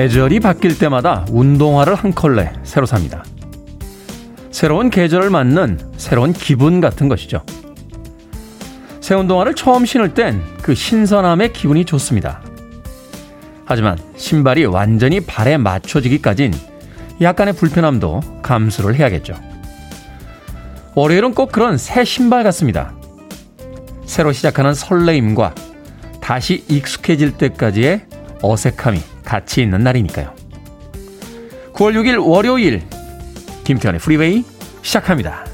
계절이 바뀔 때마다 운동화를 한 컬레 새로 삽니다. 새로운 계절을 맞는 새로운 기분 같은 것이죠. 새 운동화를 처음 신을 땐 그 신선함의 기분이 좋습니다. 하지만 신발이 완전히 발에 맞춰지기까진 약간의 불편함도 감수를 해야겠죠. 월요일은 꼭 그런 새 신발 같습니다. 새로 시작하는 설레임과 다시 익숙해질 때까지의 어색함이 같이 있는 날이니까요. 9월 6일 월요일 김태훈의 프리웨이 시작합니다.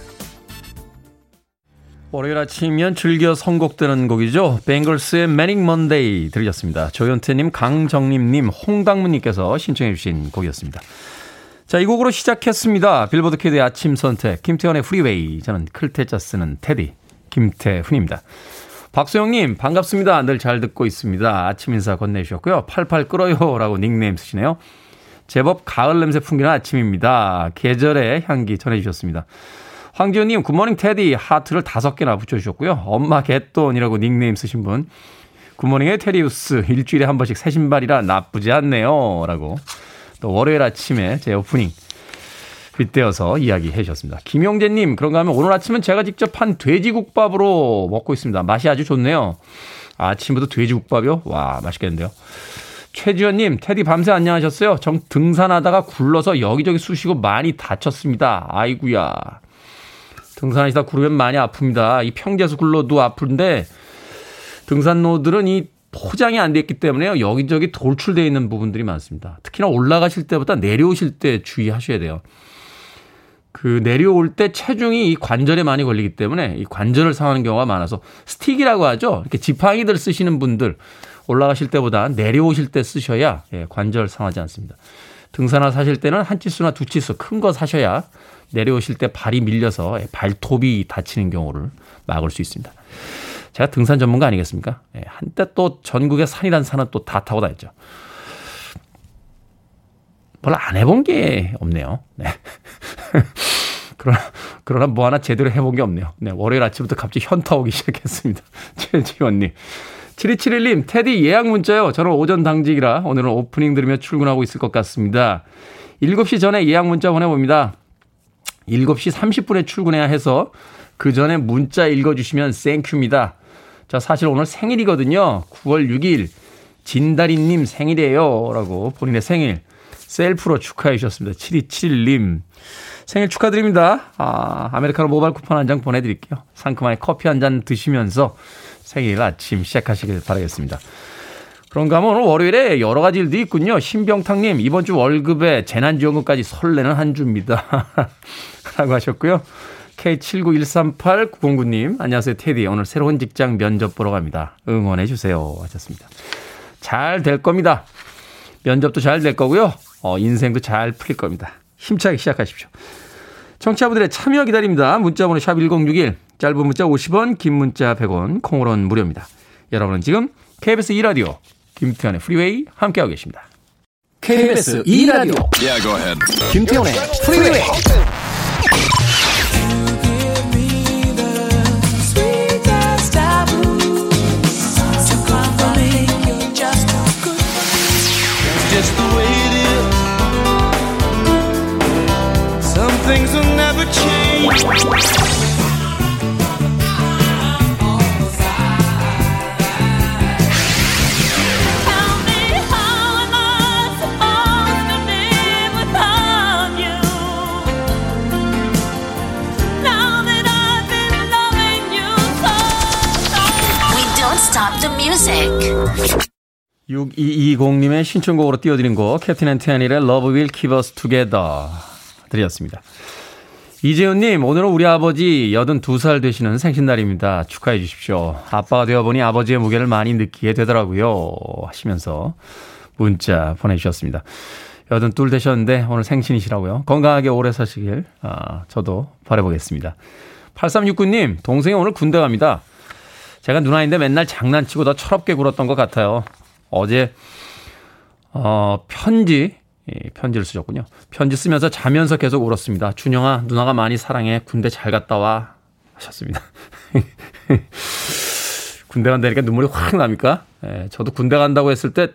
월요일 아침이면 즐겨 선곡되는 곡이죠. 뱅글스의 Manic Monday 들으셨습니다. 조현태님, 강정림님, 홍당무님께서 신청해 주신 곡이었습니다. 자, 이 곡으로 시작했습니다. 빌보드 kid의 아침 선택, 김태훈의 프리웨이. 저는 클 태 자 쓰는 테디, 김태훈입니다. 박소영님, 반갑습니다. 늘 잘 듣고 있습니다. 아침 인사 건네주셨고요. 팔팔 끓어요. 라고 닉네임 쓰시네요. 제법 가을 냄새 풍기는 아침입니다. 계절의 향기 전해주셨습니다. 황지훈님, good morning 테디 하트를 다섯 개나 붙여주셨고요. 엄마 개돈이라고 닉네임 쓰신 분. good morning의 테리우스 일주일에 한 번씩 새 신발이라 나쁘지 않네요. 라고 또 월요일 아침에 제 오프닝 빗대어서 이야기해 주셨습니다. 김용재님, 그런가 하면 오늘 아침은 제가 직접 한 돼지국밥으로 먹고 있습니다. 맛이 아주 좋네요. 아침부터 돼지국밥이요? 와, 맛있겠는데요. 최지현님, 테디 밤새 안녕하셨어요? 정 등산하다가 굴러서 여기저기 쑤시고 많이 다쳤습니다. 아이구야. 등산하시다 구르면 많이 아픕니다. 이 평지에서 굴러도 아픈데 등산로들은 이 포장이 안 됐기 때문에요. 여기저기 돌출되어 있는 부분들이 많습니다. 특히나 올라가실 때보다 내려오실 때 주의하셔야 돼요. 그 내려올 때 체중이 이 관절에 많이 걸리기 때문에 이 관절을 상하는 경우가 많아서 스틱이라고 하죠. 이렇게 지팡이들 쓰시는 분들 올라가실 때보다 내려오실 때 쓰셔야 예, 관절 상하지 않습니다. 등산화 사실 때는 한 치수나 두 치수 큰 거 사셔야 내려오실 때 발이 밀려서 예, 발톱이 다치는 경우를 막을 수 있습니다. 제가 등산 전문가 아니겠습니까? 예, 한때 또 전국의 산이란 산은 또 다 타고 다녔죠. 별로 안 해본 게 없네요. 네. 그러나, 그러나 뭐 하나 제대로 해본 게 없네요. 네, 월요일 아침부터 갑자기 현타 오기 시작했습니다. 최지원님. 7271님, 테디 예약 문자요. 저는 오전 당직이라 오늘은 오프닝 들으며 출근하고 있을 것 같습니다. 7시 전에 예약 문자 보내봅니다. 7시 30분에 출근해야 해서 그 전에 문자 읽어주시면 thank you입니다. 자, 사실 오늘 생일이거든요. 9월 6일. 진다리님 생일이에요. 라고 본인의 생일 셀프로 축하해 주셨습니다. 7271님. 생일 축하드립니다. 아, 아메리카노 모바일 쿠폰 한 장 보내드릴게요. 상큼하게 커피 한 잔 드시면서 생일 아침 시작하시길 바라겠습니다. 그런가 하면 오늘 월요일에 여러 가지 일도 있군요. 신병탁님, 이번 주 월급에 재난지원금까지 설레는 한 주입니다. 라고 하셨고요. K79138909님, 안녕하세요, 테디. 오늘 새로운 직장 면접 보러 갑니다. 응원해 주세요. 하셨습니다. 잘 될 겁니다. 면접도 잘 될 거고요. 어, 인생도 잘 풀릴 겁니다. 힘차게 시작하십시오. 청취자분들의 참여 기다립니다. 문자번호 샵 1061, 짧은 문자 50원, 긴 문자 100원, 콩으로는 무료입니다. 여러분은 지금 KBS 2라디오 김태훈의 프리웨이 함께하고 계십니다. KBS 2라디오 yeah, 김태훈의 프리웨이 6220님의 신청곡으로 띄워드린 곡 캡틴 앤테니의 Love Will Keep Us Together 드렸습니다. 이재훈님, 오늘은 우리 아버지 82살 되시는 생신날입니다. 축하해 주십시오. 아빠가 되어보니 아버지의 무게를 많이 느끼게 되더라고요. 하시면서 문자 보내주셨습니다. 82 되셨는데 오늘 생신이시라고요. 건강하게 오래 사시길 아, 저도 바라보겠습니다. 8369님, 동생이 오늘 군대 갑니다. 제가 누나인데 맨날 장난치고 더 철없게 굴었던 것 같아요. 어제 어, 편지 예, 편지를 쓰셨군요. 편지 쓰면서 자면서 계속 울었습니다. 준영아, 누나가 많이 사랑해. 군대 잘 갔다 와. 하셨습니다. 군대 간다니까 눈물이 확 납니까? 예, 저도 군대 간다고 했을 때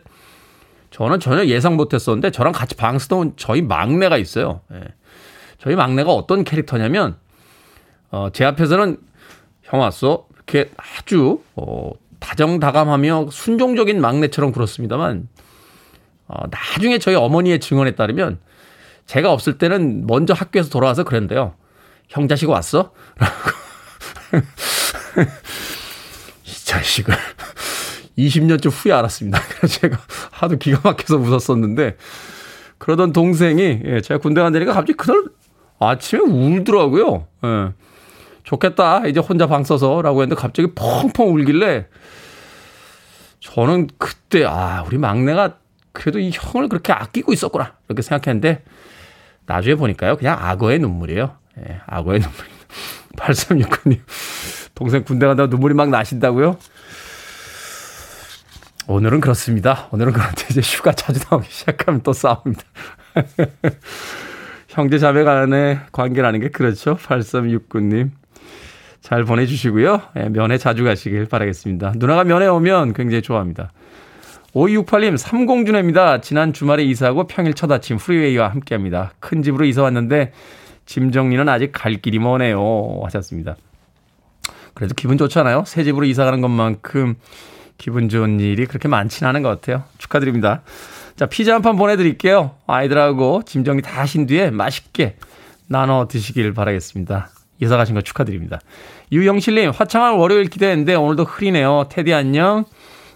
저는 전혀 예상 못 했었는데 저랑 같이 방 쓰던 저희 막내가 있어요. 예. 저희 막내가 어떤 캐릭터냐면 어, 제 앞에서는 형 왔어 이렇게 아주 어, 다정다감하며 순종적인 막내처럼 그렇습니다만 어, 나중에 저희 어머니의 증언에 따르면 제가 없을 때는 먼저 학교에서 돌아와서 그랬는데요. 형 자식 왔어? 라고. 이 자식을 20년쯤 후에 알았습니다. 그래서 제가 하도 기가 막혀서 웃었었는데 그러던 동생이 예, 제가 군대 간다니까 갑자기 그날 아침에 울더라고요. 예. 좋겠다. 이제 혼자 방 써서라고 했는데 갑자기 펑펑 울길래 저는 그때 아, 우리 막내가 그래도 이 형을 그렇게 아끼고 있었구나. 이렇게 생각했는데 나중에 보니까요. 그냥 악어의 눈물이에요. 예, 악어의 눈물. 8369님. 동생 군대 간다고 눈물이 막 나신다고요? 오늘은 그렇습니다. 오늘은 그런데 이제 휴가 자주 나오기 시작하면 또 싸웁니다. 형제 자매 간의 관계라는 게 그렇죠. 8369님. 잘 보내주시고요. 예, 면회 자주 가시길 바라겠습니다. 누나가 면회 오면 굉장히 좋아합니다. 5268님, 삼공준입니다. 지난 주말에 이사하고 평일 첫 아침 프리웨이와 함께 합니다. 큰 집으로 이사 왔는데 짐 정리는 아직 갈 길이 머네요. 하셨습니다. 그래도 기분 좋잖아요. 새 집으로 이사 가는 것만큼 기분 좋은 일이 그렇게 많지는 않은 것 같아요. 축하드립니다. 자, 피자 한 판 보내드릴게요. 아이들하고 짐 정리 다 하신 뒤에 맛있게 나눠 드시길 바라겠습니다. 이사 가신 거 축하드립니다. 유영실님, 화창한 월요일 기대했는데 오늘도 흐리네요. 테디 안녕.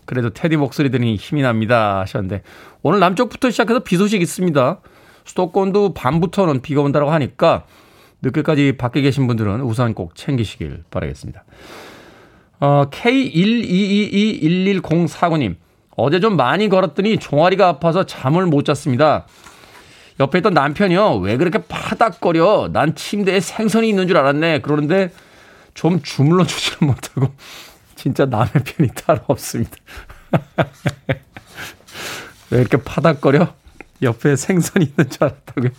그래도 테디 목소리 들으니 힘이 납니다. 하셨는데 오늘 남쪽부터 시작해서 비 소식 있습니다. 수도권도 밤부터는 비가 온다고 하니까 늦게까지 밖에 계신 분들은 우산 꼭 챙기시길 바라겠습니다. 어, K122211049님. 어제 좀 많이 걸었더니 종아리가 아파서 잠을 못 잤습니다. 옆에 있던 남편이요. 왜 그렇게 파닥거려? 난 침대에 생선이 있는 줄 알았네. 그러는데 좀 주물러 주지를 못하고 진짜 남의 편이 따로 없습니다. 왜 이렇게 파닥거려? 옆에 생선이 있는 줄 알았다고요.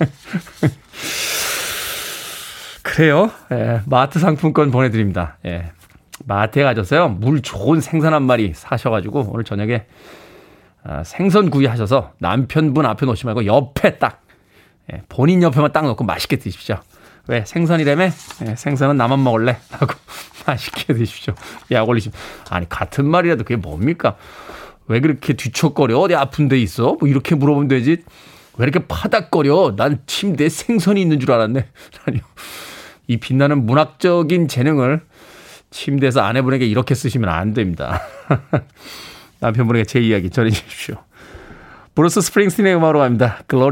그래요. 예, 마트 상품권 보내드립니다. 예, 마트에 가셔서요. 물 좋은 생선 한 마리 사셔가지고 오늘 저녁에 아, 생선 구이 하셔서 남편분 앞에 놓지 말고 옆에 딱 예, 본인 옆에만 딱 놓고 맛있게 드십시오. 왜 생선이라며? 예, 생선은 나만 먹을래? 하고 맛있게 드십시오. 약 올리시면 아니 같은 말이라도 그게 뭡니까? 왜 그렇게 뒤척거려? 어디 아픈 데 있어? 뭐 이렇게 물어보면 되지. 왜 이렇게 파닥거려? 난 침대에 생선이 있는 줄 알았네. 아니요. 이 빛나는 문학적인 재능을 침대에서 아내분에게 이렇게 쓰시면 안 됩니다. 남편분에게 제 이야기 전해주십시오. 브루스 스프링스틴의 음악으로 갑니다. Glory Days.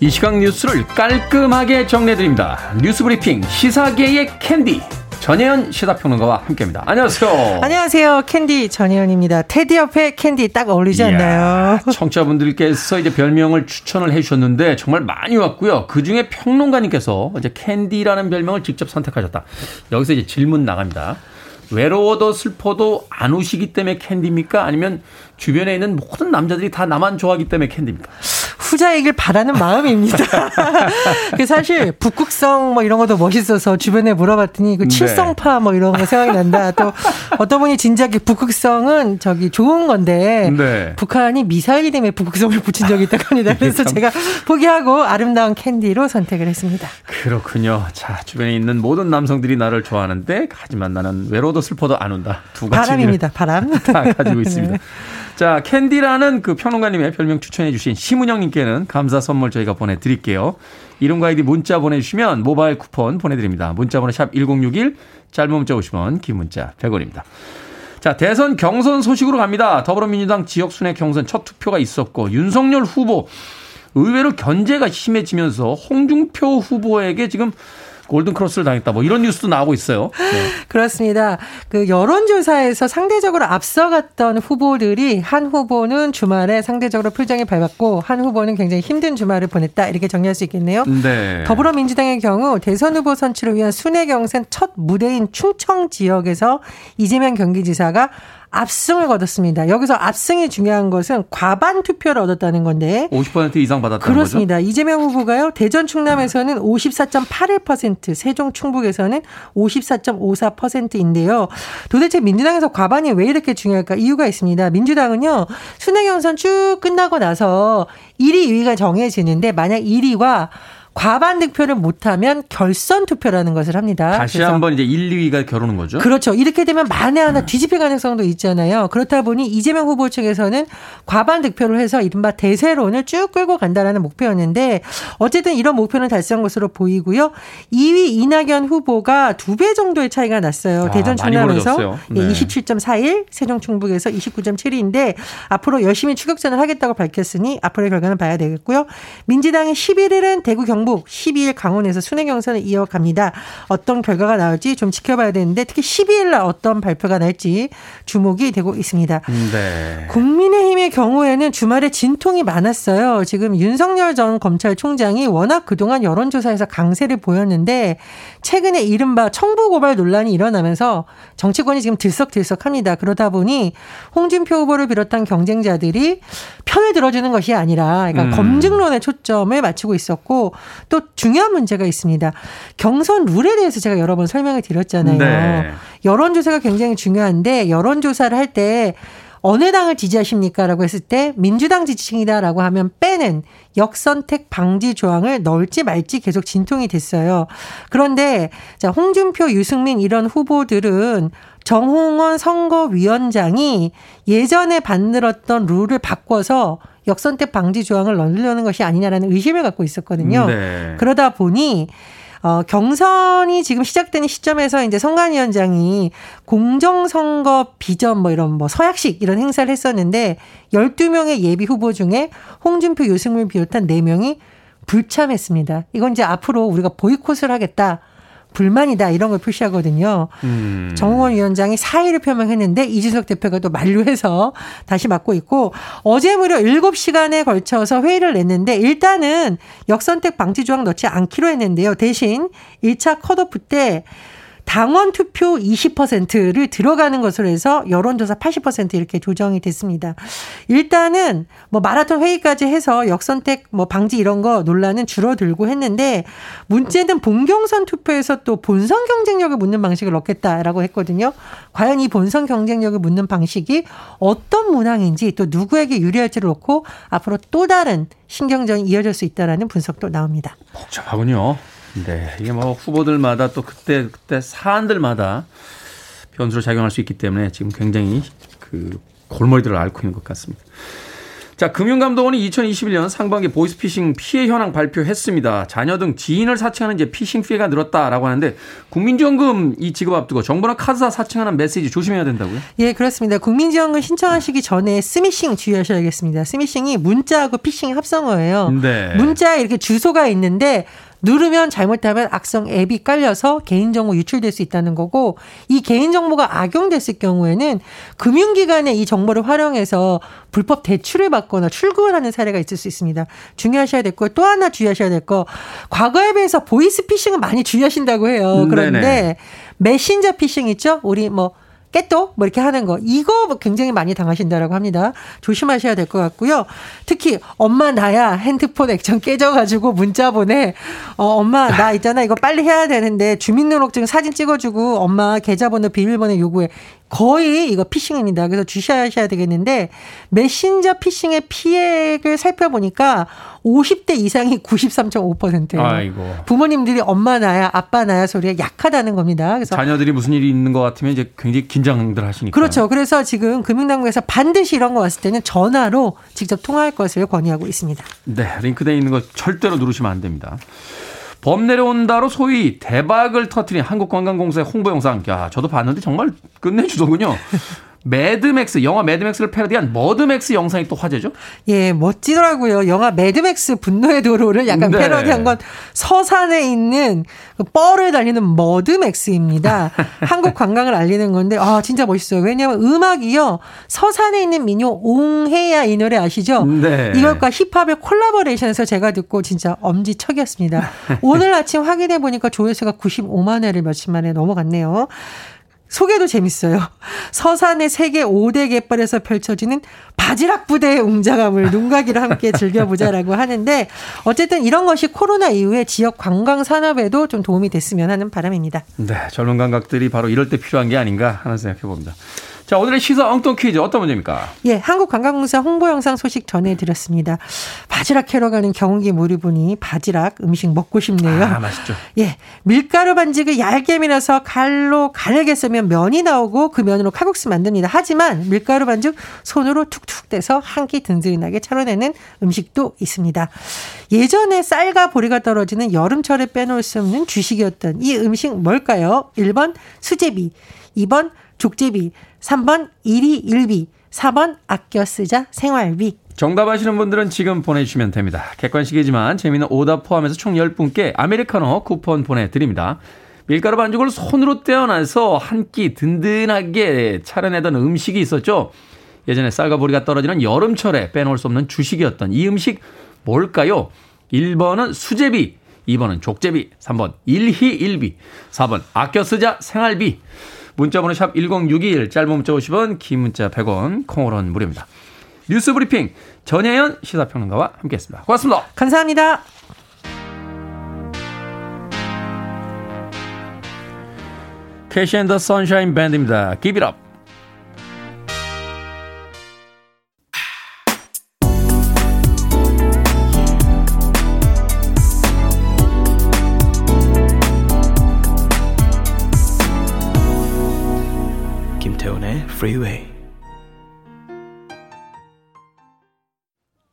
이 시각 뉴스를 깔끔하게 정리해드립니다. 뉴스 브리핑 시사계의 캔디 전혜연 시사평론가와 함께합니다. 안녕하세요. 안녕하세요. 캔디 전혜연입니다. 테디 옆에 캔디 딱 어울리지 않나요? 청취자분들께서 이제 별명을 추천을 해주셨는데 정말 많이 왔고요. 그 중에 평론가님께서 이제 캔디라는 별명을 직접 선택하셨다. 여기서 이제 질문 나갑니다. 외로워도 슬퍼도 안 우시기 때문에 캔디입니까? 아니면 주변에 있는 모든 남자들이 다 나만 좋아하기 때문에 캔디입니까? 후자이길 바라는 마음입니다. 그 사실 북극성 뭐 이런 것도 멋있어서 주변에 물어봤더니 그 네. 칠성파 뭐 이런 거 생각이 난다. 또 어떤 분이 진지하게 북극성은 저기 좋은 건데 네. 북한이 미사일이 때문에 북극성을 붙인 적이 있다고 합니다. 그래서 제가 포기하고 아름다운 캔디로 선택을 했습니다. 그렇군요. 자 주변에 있는 모든 남성들이 나를 좋아하는데 하지만 나는 외로도 슬퍼도 안 온다. 두 가지 바람입니다. 바람 다 가지고 있습니다. 네. 자, 캔디라는 그 평론가님의 별명 추천해주신 심은영님께는 감사 선물 저희가 보내드릴게요. 이름과 아이디 문자 보내주시면 모바일 쿠폰 보내드립니다. 문자번호 샵 1061, 짧은 문자 오시면 긴 문자 100원입니다. 자, 대선 경선 소식으로 갑니다. 더불어민주당 지역순회 경선 첫 투표가 있었고, 윤석열 후보, 의외로 견제가 심해지면서 홍준표 후보에게 지금 골든 크로스를 당했다. 뭐 이런 뉴스도 나오고 있어요. 네. 그렇습니다. 그 여론조사에서 상대적으로 앞서갔던 후보들이 한 후보는 주말에 상대적으로 표정이 밝았고 한 후보는 굉장히 힘든 주말을 보냈다. 이렇게 정리할 수 있겠네요. 네. 더불어민주당의 경우 대선 후보 선출을 위한 순회 경선 첫 무대인 충청 지역에서 이재명 경기지사가 압승을 거뒀습니다. 여기서 압승이 중요한 것은 과반 투표를 얻었다는 건데 50% 이상 받았다는 그렇습니다. 거죠? 이재명 후보가요. 대전 충남에서는 54.81%, 세종 충북에서는 54.54%인데요. 도대체 민주당에서 과반이 왜 이렇게 중요할까? 이유가 있습니다. 민주당은요. 순회 경선 쭉 끝나고 나서 1위, 2위가 정해지는데 만약 1위와 과반 득표를 못하면 결선 투표라는 것을 합니다. 다시 한번 이제 1, 2위가 겨루는 거죠. 그렇죠. 이렇게 되면 만에 하나 뒤집힐 가능성도 있잖아요. 그렇다 보니 이재명 후보 측에서는 과반 득표를 해서 이른바 대세론을 쭉 끌고 간다라는 목표였는데 어쨌든 이런 목표는 달성한 것으로 보이고요. 2위 이낙연 후보가 두 배 정도의 차이가 났어요. 아, 대전 충남에서 예, 네. 27.41, 세종 충북에서 29.72인데 앞으로 열심히 추격전을 하겠다고 밝혔으니 앞으로의 결과는 봐야 되겠고요. 민주당의 11일은 대구 경북 12일 강원에서 순회 경선을 이어갑니다. 어떤 결과가 나올지 좀 지켜봐야 되는데 특히 12일 날 어떤 발표가 날지 주목이 되고 있습니다. 네. 국민의힘의 경우에는 주말에 진통이 많았어요. 지금 윤석열 전 검찰총장이 워낙 그동안 여론조사에서 강세를 보였는데 최근에 이른바 청부 고발 논란이 일어나면서 정치권이 지금 들썩들썩합니다. 그러다 보니 홍준표 후보를 비롯한 경쟁자들이 편을 들어주는 것이 아니라 그러니까 음. 검증론에 초점을 맞추고 있었고 또 중요한 문제가 있습니다. 경선 룰에 대해서 제가 여러 번 설명을 드렸잖아요. 네. 여론조사가 굉장히 중요한데 여론조사를 할 때 어느 당을 지지하십니까? 라고 했을 때 민주당 지지층이다라고 하면 빼는 역선택 방지 조항을 넣을지 말지 계속 진통이 됐어요. 그런데 자, 홍준표, 유승민 이런 후보들은 정홍원 선거위원장이 예전에 만들었던 룰을 바꿔서 역선택 방지 조항을 넣으려는 것이 아니냐라는 의심을 갖고 있었거든요. 네. 그러다 보니 어, 경선이 지금 시작되는 시점에서 이제 선관위원장이 공정선거 비전 뭐 이런 뭐 서약식 이런 행사를 했었는데 12명의 예비 후보 중에 홍준표, 유승민 비롯한 4명이 불참했습니다. 이건 이제 앞으로 우리가 보이콧을 하겠다. 불만이다 이런 걸 표시하거든요. 음. 정홍원 위원장이 사의를 표명했는데 이준석 대표가 또 만류해서 다시 맡고 있고 어제 무려 7시간에 걸쳐서 회의를 냈는데 일단은 역선택 방지 조항 넣지 않기로 했는데요. 대신 1차 컷오프 때 당원 투표 20%를 들어가는 것으로 해서 여론조사 80% 이렇게 조정이 됐습니다. 일단은 뭐 마라톤 회의까지 해서 역선택 뭐 방지 이런 거 논란은 줄어들고 했는데 문제는 본경선 투표에서 또 본선 경쟁력을 묻는 방식을 넣겠다라고 했거든요. 과연 이 본선 경쟁력을 묻는 방식이 어떤 문항인지 또 누구에게 유리할지를 놓고 앞으로 또 다른 신경전이 이어질 수 있다라는 분석도 나옵니다. 복잡하군요. 네. 이게 뭐 후보들마다 또 그때 그때 사안들마다 변수로 작용할 수 있기 때문에 지금 굉장히 그 골머리들을 앓고 있는 것 같습니다. 자, 금융감독원이 2021년 상반기 보이스피싱 피해 현황 발표했습니다. 자녀 등 지인을 사칭하는 이제 피싱 피해가 늘었다라고 하는데 국민지원금 이 지급 앞두고 정부나 카드사 사칭하는 메시지 조심해야 된다고요? 예, 그렇습니다. 국민지원금 신청하시기 전에 스미싱 주의하셔야겠습니다. 스미싱이 문자하고 피싱 합성어예요. 네. 문자에 이렇게 주소가 있는데 누르면 잘못하면 악성 앱이 깔려서 개인정보 유출될 수 있다는 거고 이 개인정보가 악용됐을 경우에는 금융기관에 이 정보를 활용해서 불법 대출을 받거나 출금을 하는 사례가 있을 수 있습니다. 중요하셔야 될 거 또 하나 주의하셔야 될 거 과거에 비해서 보이스 피싱은 많이 주의하신다고 해요. 그런데 네네. 메신저 피싱 있죠? 우리 뭐 깨또 뭐 이렇게 하는 거 이거 뭐 굉장히 많이 당하신다라고 합니다. 조심하셔야 될 것 같고요. 특히 엄마 나야 핸드폰 액정 깨져가지고 문자 보내. 어 엄마 나 있잖아 이거 빨리 해야 되는데 주민등록증 사진 찍어주고 엄마 계좌번호 비밀번호 요구해. 거의 이거 피싱입니다. 그래서 주의하셔야 되겠는데 메신저 피싱의 피해를 살펴보니까 50대 이상이 93.5%예요. 아이고. 부모님들이 엄마 나야 아빠 나야 소리에 약하다는 겁니다. 그래서 자녀들이 무슨 일이 있는 것 같으면 이제 굉장히 긴장들 하시니까. 그렇죠. 그래서 지금 금융당국에서 반드시 이런 거 왔을 때는 전화로 직접 통화할 것을 권유하고 있습니다. 네, 링크되어 있는 거 절대로 누르시면 안 됩니다. 범 내려온다로 소위 대박을 터트린 한국관광공사의 홍보 영상. 야, 저도 봤는데 정말 끝내주더군요. 매드맥스, 영화 매드맥스를 패러디한 머드맥스 영상이 또 화제죠? 예, 멋지더라고요. 영화 매드맥스 분노의 도로를 약간 네. 패러디한 건 서산에 있는 그 뻘을 달리는 머드맥스입니다. 한국 관광을 알리는 건데, 아, 진짜 멋있어요. 왜냐하면 음악이요. 서산에 있는 민요 옹헤야 이 노래 아시죠? 네. 이것과 힙합의 collaboration에서 제가 듣고 진짜 엄지척이었습니다. 오늘 아침 확인해 보니까 조회수가 95만 회를 며칠 만에 넘어갔네요. 소개도 재밌어요. 서산의 세계 5대 갯벌에서 펼쳐지는 바지락 부대의 웅장함을 눈가기로 함께 즐겨보자라고 하는데 어쨌든 이런 것이 코로나 이후에 지역 관광 산업에도 좀 도움이 됐으면 하는 바람입니다. 네, 젊은 감각들이 바로 이럴 때 필요한 게 아닌가 하는 생각해 봅니다. 자, 오늘의 시사 엉뚱 퀴즈 어떤 문제입니까? 예, 한국관광공사 홍보 영상 소식 전해드렸습니다. 바지락 캐러 가는 경운기 무리분이 바지락 음식 먹고 싶네요. 아, 맛있죠. 예, 밀가루 반죽을 얇게 밀어서 칼로 가늘게 쓰면 면이 나오고 그 면으로 칼국수 만듭니다. 하지만 밀가루 반죽 손으로 툭툭 떼서 한 끼 든든하게 차려내는 음식도 있습니다. 예전에 쌀과 보리가 떨어지는 여름철에 빼놓을 수 없는 주식이었던 이 음식 뭘까요? 1번 수제비, 2번 족제비, 3번 일이 일비, 4번 아껴 쓰자 생활비. 정답 아시는 분들은 지금 보내주시면 됩니다. 객관식이지만 재미는 오답 포함해서 총 10분께 아메리카노 쿠폰 보내드립니다. 밀가루 반죽을 손으로 떼어놔서 한 끼 든든하게 차려내던 음식이 있었죠. 예전에 쌀과 보리가 떨어지는 여름철에 빼놓을 수 없는 주식이었던 이 음식 뭘까요? 1번은 수제비, 2번은 족제비, 3번 일희일비, 4번 아껴 쓰자 생활비. 문자번호 샵 1061, 짧은 문자 50원, 긴 문자 100원, 콩으로는 무료입니다. 뉴스 브리핑 전혜연 시사평론가와 함께했습니다. 고맙습니다. 감사합니다. 캐시 앤더 선샤인 밴드입니다. Give it up. Freeway.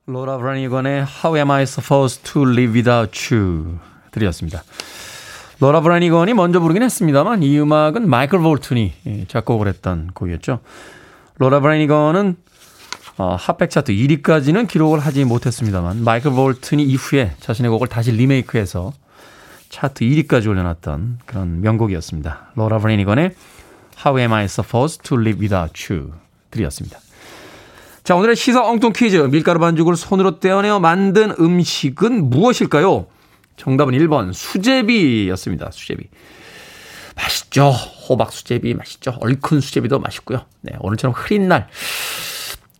로라 브라니건의 How Am I Supposed to Live Without You 들으셨습니다. 로라 브라니건이 먼저 부르긴 했습니다만 이 음악은 마이클 볼튼이 예, 작곡을 했던 곡이었죠. 로라 브라니건은 어, 핫백 차트 1위까지는 기록을 하지 못했습니다만 마이클 볼튼이 이후에 자신의 곡을 다시 리메이크해서 차트 1위까지 올려놨던 그런 명곡이었습니다. 로라 브라니건의 How am I supposed to live without you? 들으셨습니다. 자, 오늘의 시사 엉뚱 퀴즈. 밀가루 반죽을 손으로 떼어내어 만든 음식은 무엇일까요? 정답은 1번 수제비였습니다. 수제비. 맛있죠. 호박 수제비 맛있죠. 얼큰 수제비도 맛있고요. 네, 오늘처럼 흐린 날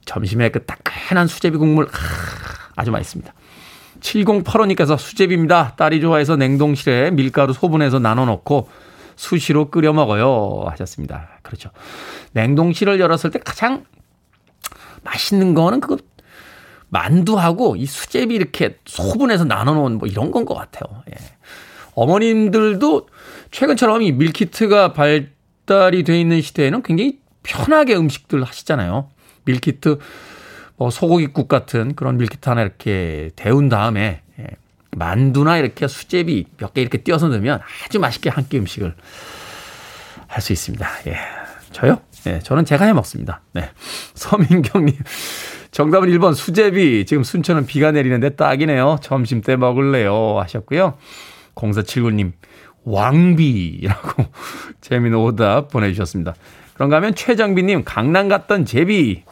점심에 그 따끈한 수제비 국물 아주 맛있습니다. 7085님께서 수제비입니다. 딸이 좋아해서 냉동실에 밀가루 소분해서 나눠 놓고 수시로 끓여 먹어요. 하셨습니다. 그렇죠. 냉동실을 열었을 때 가장 맛있는 거는 그거 만두하고 이 수제비 이렇게 소분해서 나눠 놓은 뭐 이런 건 것 같아요. 예. 어머님들도 최근처럼 이 밀키트가 발달이 돼 있는 시대에는 굉장히 편하게 음식들 하시잖아요. 밀키트, 뭐 소고기국 같은 그런 밀키트 하나 이렇게 데운 다음에 예. 만두나 이렇게 수제비 몇 개 이렇게 띄어서 넣으면 아주 맛있게 한 끼 음식을 할 수 있습니다. 예. 저요? 네, 저는 제가 해 먹습니다. 네. 서민경님. 정답은 1번 수제비. 지금 순천은 비가 내리는데 딱이네요. 점심 때 먹을래요. 하셨고요. 0479님. 왕비라고 재미있는 오답 보내주셨습니다. 그런가 하면 최정비님. 강남 갔던 제비.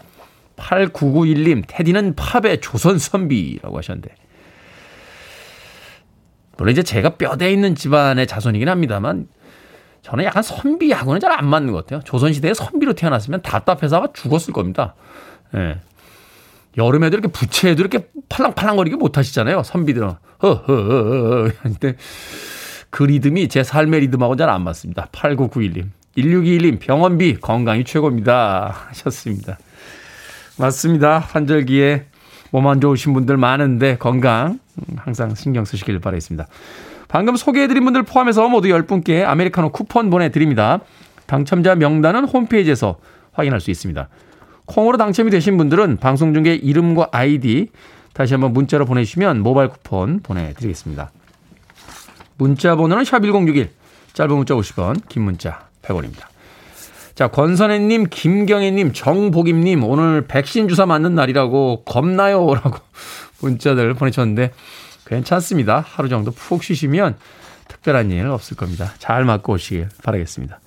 8991님. 테디는 팝의 조선선비라고 하셨는데. 물론 이제 제가 뼈대 있는 집안의 자손이긴 합니다만 저는 약간 선비하고는 잘 안 맞는 것 같아요. 조선시대에 선비로 태어났으면 답답해서 아마 죽었을 겁니다. 예. 여름에도 이렇게 부채에도 이렇게 팔랑팔랑거리게 못 하시잖아요. 선비들은. 허허허허. 근데 그 리듬이 제 삶의 리듬하고 잘 안 맞습니다. 8991님. 1621님, 병원비 건강이 최고입니다. 하셨습니다. 맞습니다. 환절기에 몸 안 좋으신 분들 많은데 건강 항상 신경 쓰시길 바라겠습니다. 방금 소개해드린 분들 포함해서 모두 10분께 아메리카노 쿠폰 보내드립니다. 당첨자 명단은 홈페이지에서 확인할 수 있습니다. 콩으로 당첨이 되신 분들은 방송 중에 이름과 아이디 다시 한번 문자로 보내주시면 모바일 쿠폰 보내드리겠습니다. 문자 번호는 샵1061 짧은 문자 50원 긴 문자 100원입니다. 자 권선혜님 김경혜님 정복임님 오늘 백신 주사 맞는 날이라고 겁나요 라고 문자들 보내셨는데 괜찮습니다. 하루 정도 푹 쉬시면 특별한 일 없을 겁니다. 잘 맞고 오시길 바라겠습니다.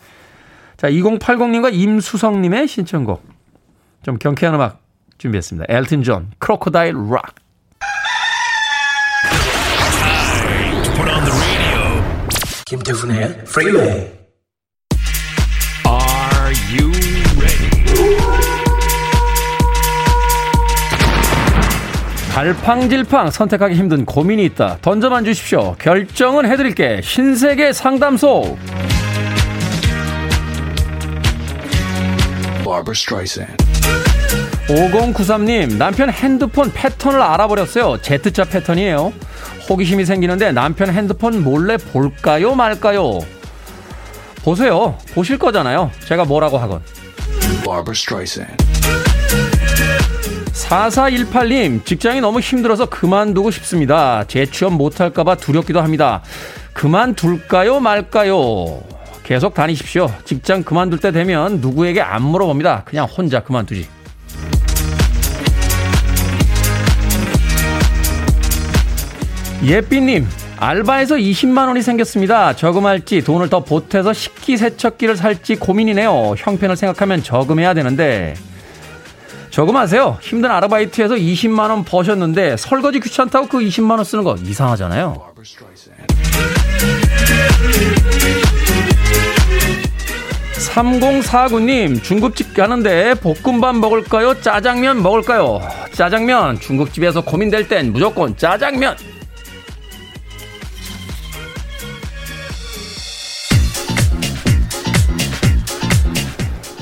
자, 2080님과 임수성님의 신청곡. 좀 경쾌한 음악 준비했습니다. 엘튼 존, Crocodile Rock. 김태훈의 프리웨이. 갈팡질팡 선택하기 힘든 고민이 있다. 던져만 주십시오. 결정은 해드릴게. 신세계 상담소. 5093님, 남편 핸드폰 패턴을 알아버렸어요. Z자 패턴이에요. 호기심이 생기는데 남편 핸드폰 몰래 볼까요, 말까요? 보세요. 보실 거잖아요. 제가 뭐라고 하건. 4418님, 직장이 너무 힘들어서 그만두고 싶습니다. 재취업 못할까봐 두렵기도 합니다. 그만둘까요, 말까요? 계속 다니십시오. 직장 그만둘 때 되면 누구에게 안 물어봅니다. 그냥 혼자 그만두지. 예삐님, 알바에서 20만 원이 생겼습니다. 저금할지 돈을 더 보태서 식기세척기를 살지 고민이네요. 형편을 생각하면 저금해야 되는데. 저금하세요. 힘든 아르바이트에서 20만 원 버셨는데 설거지 귀찮다고 그 20만 원 쓰는 거 이상하잖아요. 3049님 중국집 가는데 볶음밥 먹을까요? 짜장면 먹을까요? 짜장면 중국집에서 고민될 땐 무조건 짜장면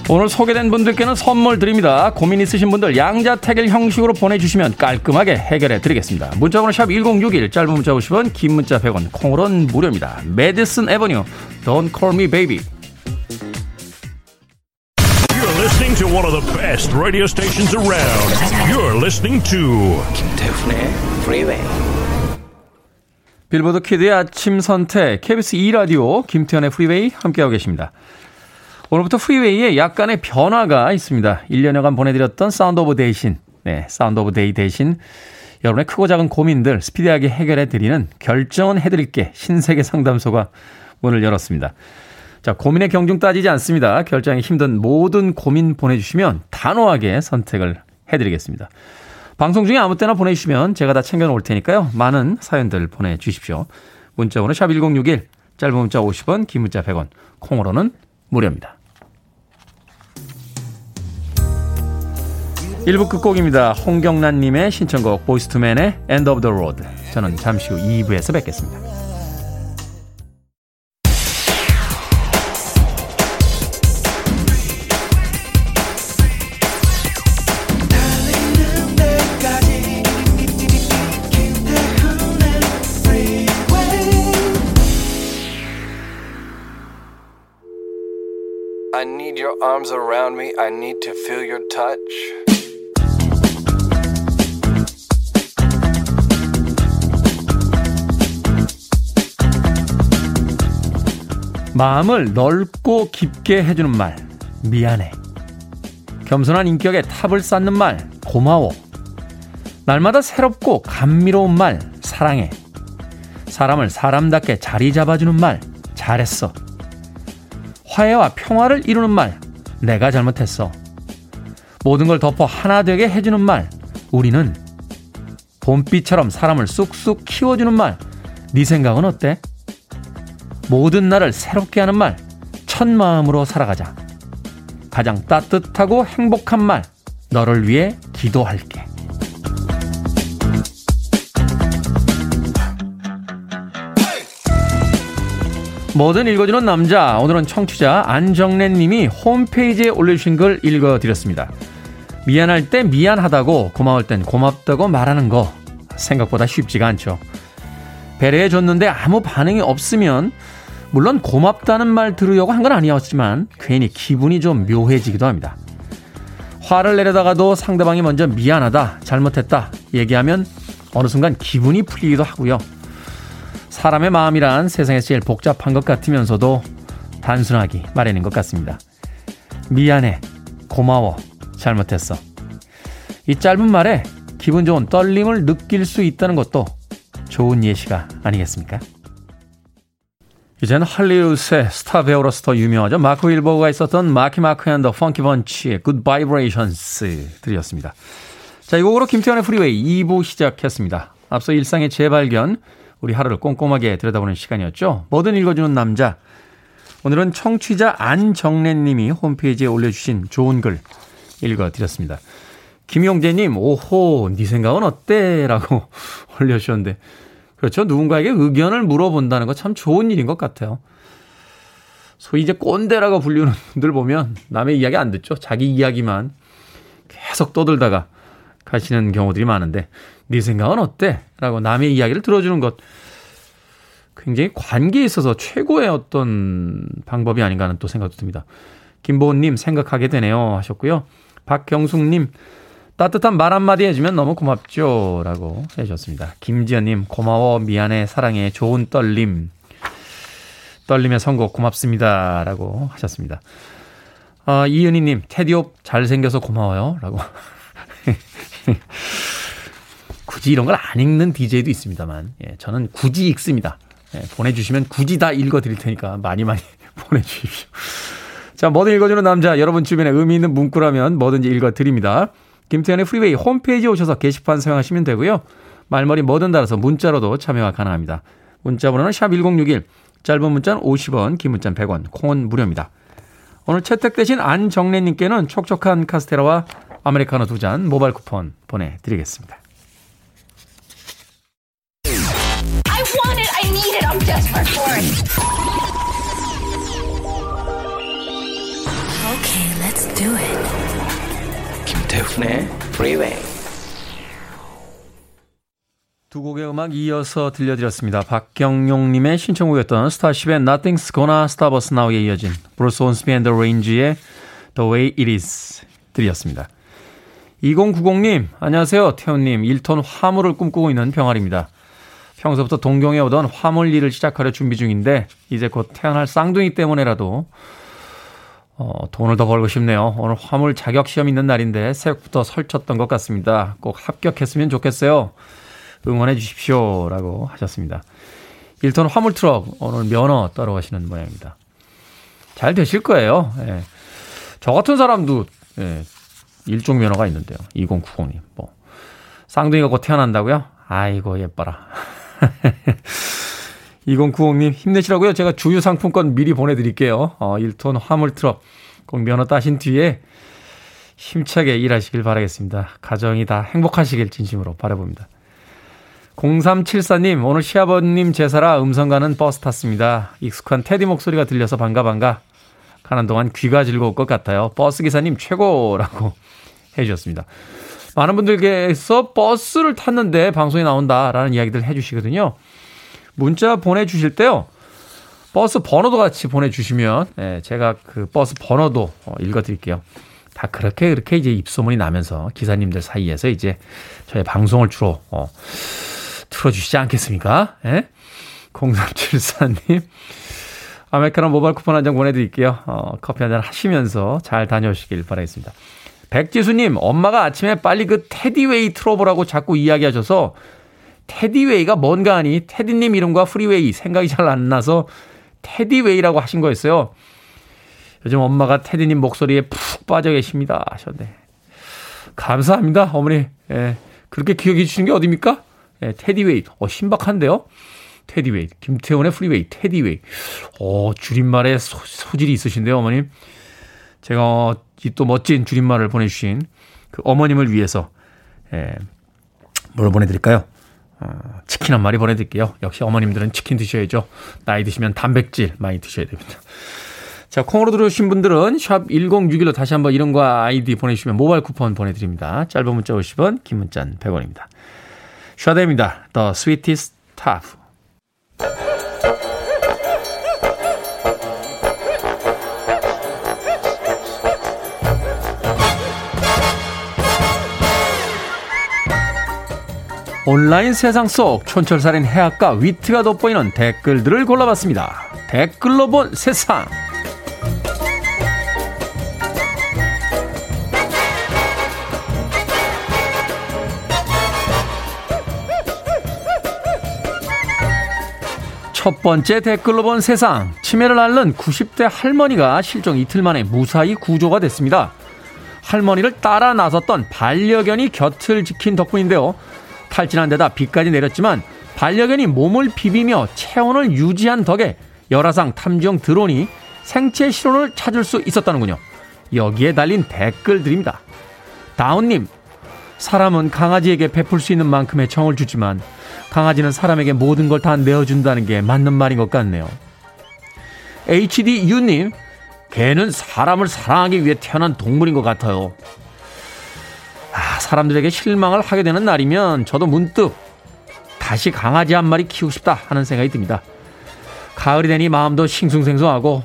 오늘 소개된 분들께는 선물 드립니다. 고민 있으신 분들 양자택일 형식으로 보내주시면 깔끔하게 해결해 드리겠습니다. 문자번호 샵 1061, 짧은 문자 50원, 긴 문자 100원, 콩으로는 무료입니다. 매디슨 애비뉴, Don't Call Me Baby. You're listening to one of the best radio stations around. You're listening to 김태훈의 Freeway. 빌보드 키드의 아침 선택, KBS 2라디오, 김태훈의 프리웨이 함께하고 계십니다. 오늘부터 프리웨이에 약간의 변화가 있습니다. 1년여간 보내드렸던 Sound of Day신, 네, Sound of Day 대신 여러분의 크고 작은 고민들 스피디하게 해결해 드리는 결정은 해드릴게 신세계 상담소가 문을 열었습니다. 자, 고민의 경중 따지지 않습니다. 결정이 힘든 모든 고민 보내주시면 단호하게 선택을 해드리겠습니다. 방송 중에 아무 때나 보내주시면 제가 다 챙겨놓을 테니까요. 많은 사연들 보내주십시오. 문자 번호 샵1061, 짧은 문자 50원, 긴 문자 100원, 콩으로는 무료입니다. 1부 끝곡입니다. 홍경란님의 신청곡 보이스투맨의 End of the Road. 저는 잠시 후 2부에서 뵙겠습니다. Arms around me. I need to feel your touch. 마음을 넓고 깊게 해주는 말, 미안해. 겸손한 인격에 탑을 쌓는 말, 고마워. 날마다 새롭고 감미로운 말, 사랑해. 사람을 사람답게 자리 잡아주는 말, 잘했어. 화해와 평화를 이루는 말, 내가 잘못했어. 모든 걸 덮어 하나 되게 해주는 말, 우리는 봄비처럼 사람을 쑥쑥 키워주는 말, 네 생각은 어때? 모든 날을 새롭게 하는 말, 첫 마음으로 살아가자. 가장 따뜻하고 행복한 말, 너를 위해 기도할게. 뭐든 읽어주는 남자. 오늘은 청취자 안정래 님이 홈페이지에 올려주신 글 읽어드렸습니다. 미안할 때 미안하다고, 고마울 땐 고맙다고 말하는 거 생각보다 쉽지가 않죠. 배려해줬는데 아무 반응이 없으면 물론 고맙다는 말 들으려고 한 건 아니었지만 괜히 기분이 좀 묘해지기도 합니다. 화를 내려다가도 상대방이 먼저 미안하다, 잘못했다 얘기하면 어느 순간 기분이 풀리기도 하고요. 사람의 마음이란 세상에서 제일 복잡한 것 같으면서도 단순하기 마련인 것 같습니다. 미안해, 고마워, 잘못했어. 이 짧은 말에 기분 좋은 떨림을 느낄 수 있다는 것도 좋은 예시가 아니겠습니까? 이제는 할리우드의 스타 배우로서 더 유명하죠. 마크 월버그가 있었던 Marky Mark and the Funky Bunch의 Good Vibrations 들으셨습니다. 자, 이 곡으로 김태훈의 프리웨이 2부 시작했습니다. 앞서 일상의 재발견, 우리 하루를 꼼꼼하게 들여다보는 시간이었죠. 뭐든 읽어주는 남자. 오늘은 청취자 안정래 님이 홈페이지에 올려주신 좋은 글 읽어드렸습니다. 김용재님, 오호, 네 생각은 어때? 라고 올려주셨는데. 그렇죠. 누군가에게 의견을 물어본다는 거 참 좋은 일인 것 같아요. 소위 이제 꼰대라고 불리는 분들 보면 남의 이야기 안 듣죠. 자기 이야기만 계속 떠들다가 가시는 경우들이 많은데 네 생각은 어때? 라고 남의 이야기를 들어주는 것 굉장히 관계에 있어서 최고의 어떤 방법이 아닌가 하는 또 생각도 듭니다. 김보은님 생각하게 되네요 하셨고요. 박경숙님 따뜻한 말 한마디 해주면 너무 고맙죠 라고 해주셨습니다. 김지연님 고마워 미안해 사랑해 좋은 떨림 떨림의 선곡 고맙습니다 라고 하셨습니다. 아, 이은희님 테디옵 잘생겨서 고마워요 라고 굳이 이런 걸 안 읽는 DJ도 있습니다만 예, 저는 굳이 읽습니다. 예, 보내주시면 굳이 다 읽어드릴 테니까 많이 많이 보내주십시오. 자, 뭐든 읽어주는 남자, 여러분 주변에 의미 있는 문구라면 뭐든지 읽어드립니다. 김태현의 프리웨이 홈페이지에 오셔서 게시판 사용하시면 되고요. 말머리 뭐든 달아서 문자로도 참여가 가능합니다. 문자 번호는 샵1061, 짧은 문자는 50원, 긴 문자는 100원, 콩은 무료입니다. 오늘 채택되신 안정래님께는 촉촉한 카스테라와 아메리카노 두 잔 모바일 쿠폰 보내드리겠습니다. Okay, let's do it. 김태훈의 Freeway. 두 곡의 음악 이어서 들려드렸습니다. 박경용님의 신청곡이었던 스타쉽의 Nothing's Gonna Stop Us Now에 이어진 브루스 혼스비 and the Range의 The Way It Is 들으셨습니다. 2090님, 안녕하세요. 태훈님, 1톤 화물을 꿈꾸고 있는 병아리입니다. 평소부터 동경해 오던 화물 일을 시작하려 준비 중인데, 이제 곧 태어날 쌍둥이 때문에라도, 어, 돈을 더 벌고 싶네요. 오늘 화물 자격 시험 있는 날인데, 새벽부터 설쳤던 것 같습니다. 꼭 합격했으면 좋겠어요. 응원해 주십시오. 라고 하셨습니다. 1톤 화물 트럭, 오늘 면허 따러 가시는 모양입니다. 잘 되실 거예요. 예. 저 같은 사람도, 예, 일종 면허가 있는데요. 2090님. 뭐. 쌍둥이가 곧 태어난다고요? 아이고, 예뻐라. 2090님, 힘내시라고요. 제가 주유 상품권 미리 보내드릴게요. 어, 1톤 화물 트럭 꼭 면허 따신 뒤에 힘차게 일하시길 바라겠습니다. 가정이 다 행복하시길 진심으로 바라봅니다. 0374님, 오늘 시아버님 제사라 음성 가는 버스 탔습니다. 익숙한 테디 목소리가 들려서 반가 반가. 가는 동안 귀가 즐거울 것 같아요. 버스 기사님 최고라고 해주셨습니다. 많은 분들께서 버스를 탔는데 방송에 나온다라는 이야기들 해주시거든요. 문자 보내주실 때요. 버스 번호도 같이 보내주시면 예, 제가 그 버스 번호도 어, 읽어드릴게요. 다 그렇게 그렇게 이제 입소문이 나면서 기사님들 사이에서 이제 저희 방송을 주로 어, 틀어주시지 않겠습니까? 예? 0374님. 아메리카노 모바일 쿠폰 한 장 보내드릴게요. 어, 커피 한 잔 하시면서 잘 다녀오시길 바라겠습니다. 백지수님, 엄마가 아침에 빨리 그 테디웨이 틀어보라고 자꾸 이야기하셔서 테디웨이가 뭔가 하니 테디님 이름과 프리웨이 생각이 잘 안 나서 테디웨이라고 하신 거였어요. 요즘 엄마가 테디님 목소리에 푹 빠져 계십니다. 하셨네. 감사합니다, 어머니. 예, 그렇게 기억해 주신 게 어딥니까? 예, 테디웨이. 어, 신박한데요? 테디웨이. 김태훈의 프리웨이. 테디웨이. 어, 줄임말에 소, 소질이 있으신데요, 어머님. 제가 어, 또 멋진 줄임말을 보내주신 그 어머님을 위해서, 예, 뭘 보내드릴까요? 어, 치킨 한 마리 보내드릴게요. 역시 어머님들은 치킨 드셔야죠. 나이 드시면 단백질 많이 드셔야 됩니다. 자, 콩으로 들어오신 분들은 샵 1061로 다시 한번 이름과 아이디 보내주시면 모바일 쿠폰 보내드립니다. 짧은 문자 50원, 긴 문자는 100원입니다. 샤데입니다. The Sweetest Stuff. 온라인 세상 속 촌철살인 해학과 위트가 돋보이는 댓글들을 골라봤습니다. 댓글로 본 세상. 첫 번째 댓글로 본 세상. 치매를 앓는 90대 할머니가 실종 이틀 만에 무사히 구조가 됐습니다. 할머니를 따라 나섰던 반려견이 곁을 지킨 덕분인데요. 탈진한 데다 비까지 내렸지만 반려견이 몸을 비비며 체온을 유지한 덕에 열화상 탐지용 드론이 생체 실온을 찾을 수 있었다는군요. 여기에 달린 댓글들입니다. 다운님, 사람은 강아지에게 베풀 수 있는 만큼의 정을 주지만 강아지는 사람에게 모든 걸 다 내어준다는 게 맞는 말인 것 같네요. HDU님, 개는 사람을 사랑하기 위해 태어난 동물인 것 같아요. 아, 사람들에게 실망을 하게 되는 날이면 저도 문득 다시 강아지 한 마리 키우고 싶다 하는 생각이 듭니다. 가을이 되니 마음도 싱숭생숭하고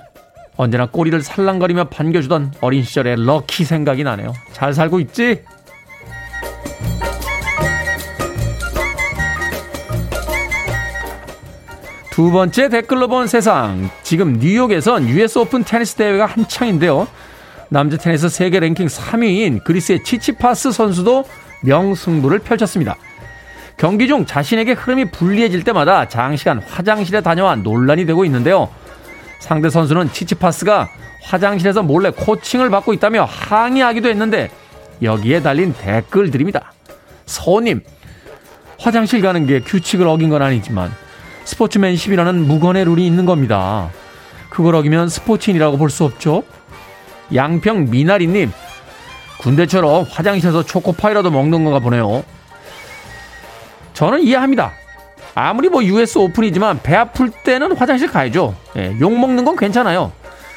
언제나 꼬리를 살랑거리며 반겨주던 어린 시절의 럭키 생각이 나네요. 잘 살고 있지? 두 번째 댓글로 본 세상. 지금 뉴욕에선 US 오픈 테니스 대회가 한창인데요. 남자 테니스 세계 랭킹 3위인 그리스의 치치파스 선수도 명승부를 펼쳤습니다. 경기 중 자신에게 흐름이 불리해질 때마다 장시간 화장실에 다녀와 논란이 되고 있는데요. 상대 선수는 치치파스가 화장실에서 몰래 코칭을 받고 있다며 항의하기도 했는데 여기에 달린 댓글들입니다. 서님, 화장실 가는 게 규칙을 어긴 건 아니지만 스포츠맨십이라는 무건의 룰이 있는 겁니다. 그걸 어기면 스포츠인이라고 볼 수 없죠. 양평 미나리님, 군대처럼 화장실에서 초코파이라도 먹는 건가 보네요. 저는 이해합니다. 아무리 뭐 US 오픈이지만 배 아플 때는 화장실 가야죠. 예, 욕 먹는 건 괜찮아요.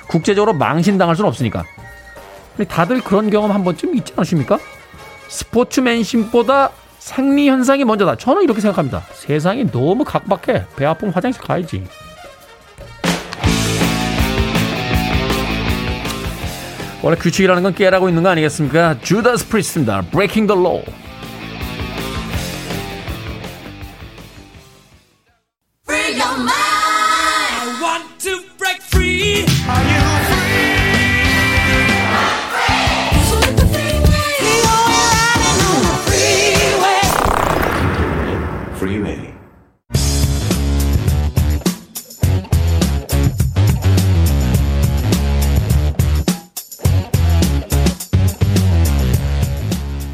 국제적으로 망신당할 수는 없으니까. 다들 그런 경험 한 번쯤 있지 않으십니까? 스포츠맨십보다 생리 현상이 먼저다. 저는 이렇게 생각합니다. 세상이 너무 각박해. 배 아프면 화장실 가야지. 원래 규칙이라는 건 깨라고 있는 거 아니겠습니까? 주다스 프리스입니다. Breaking the Law.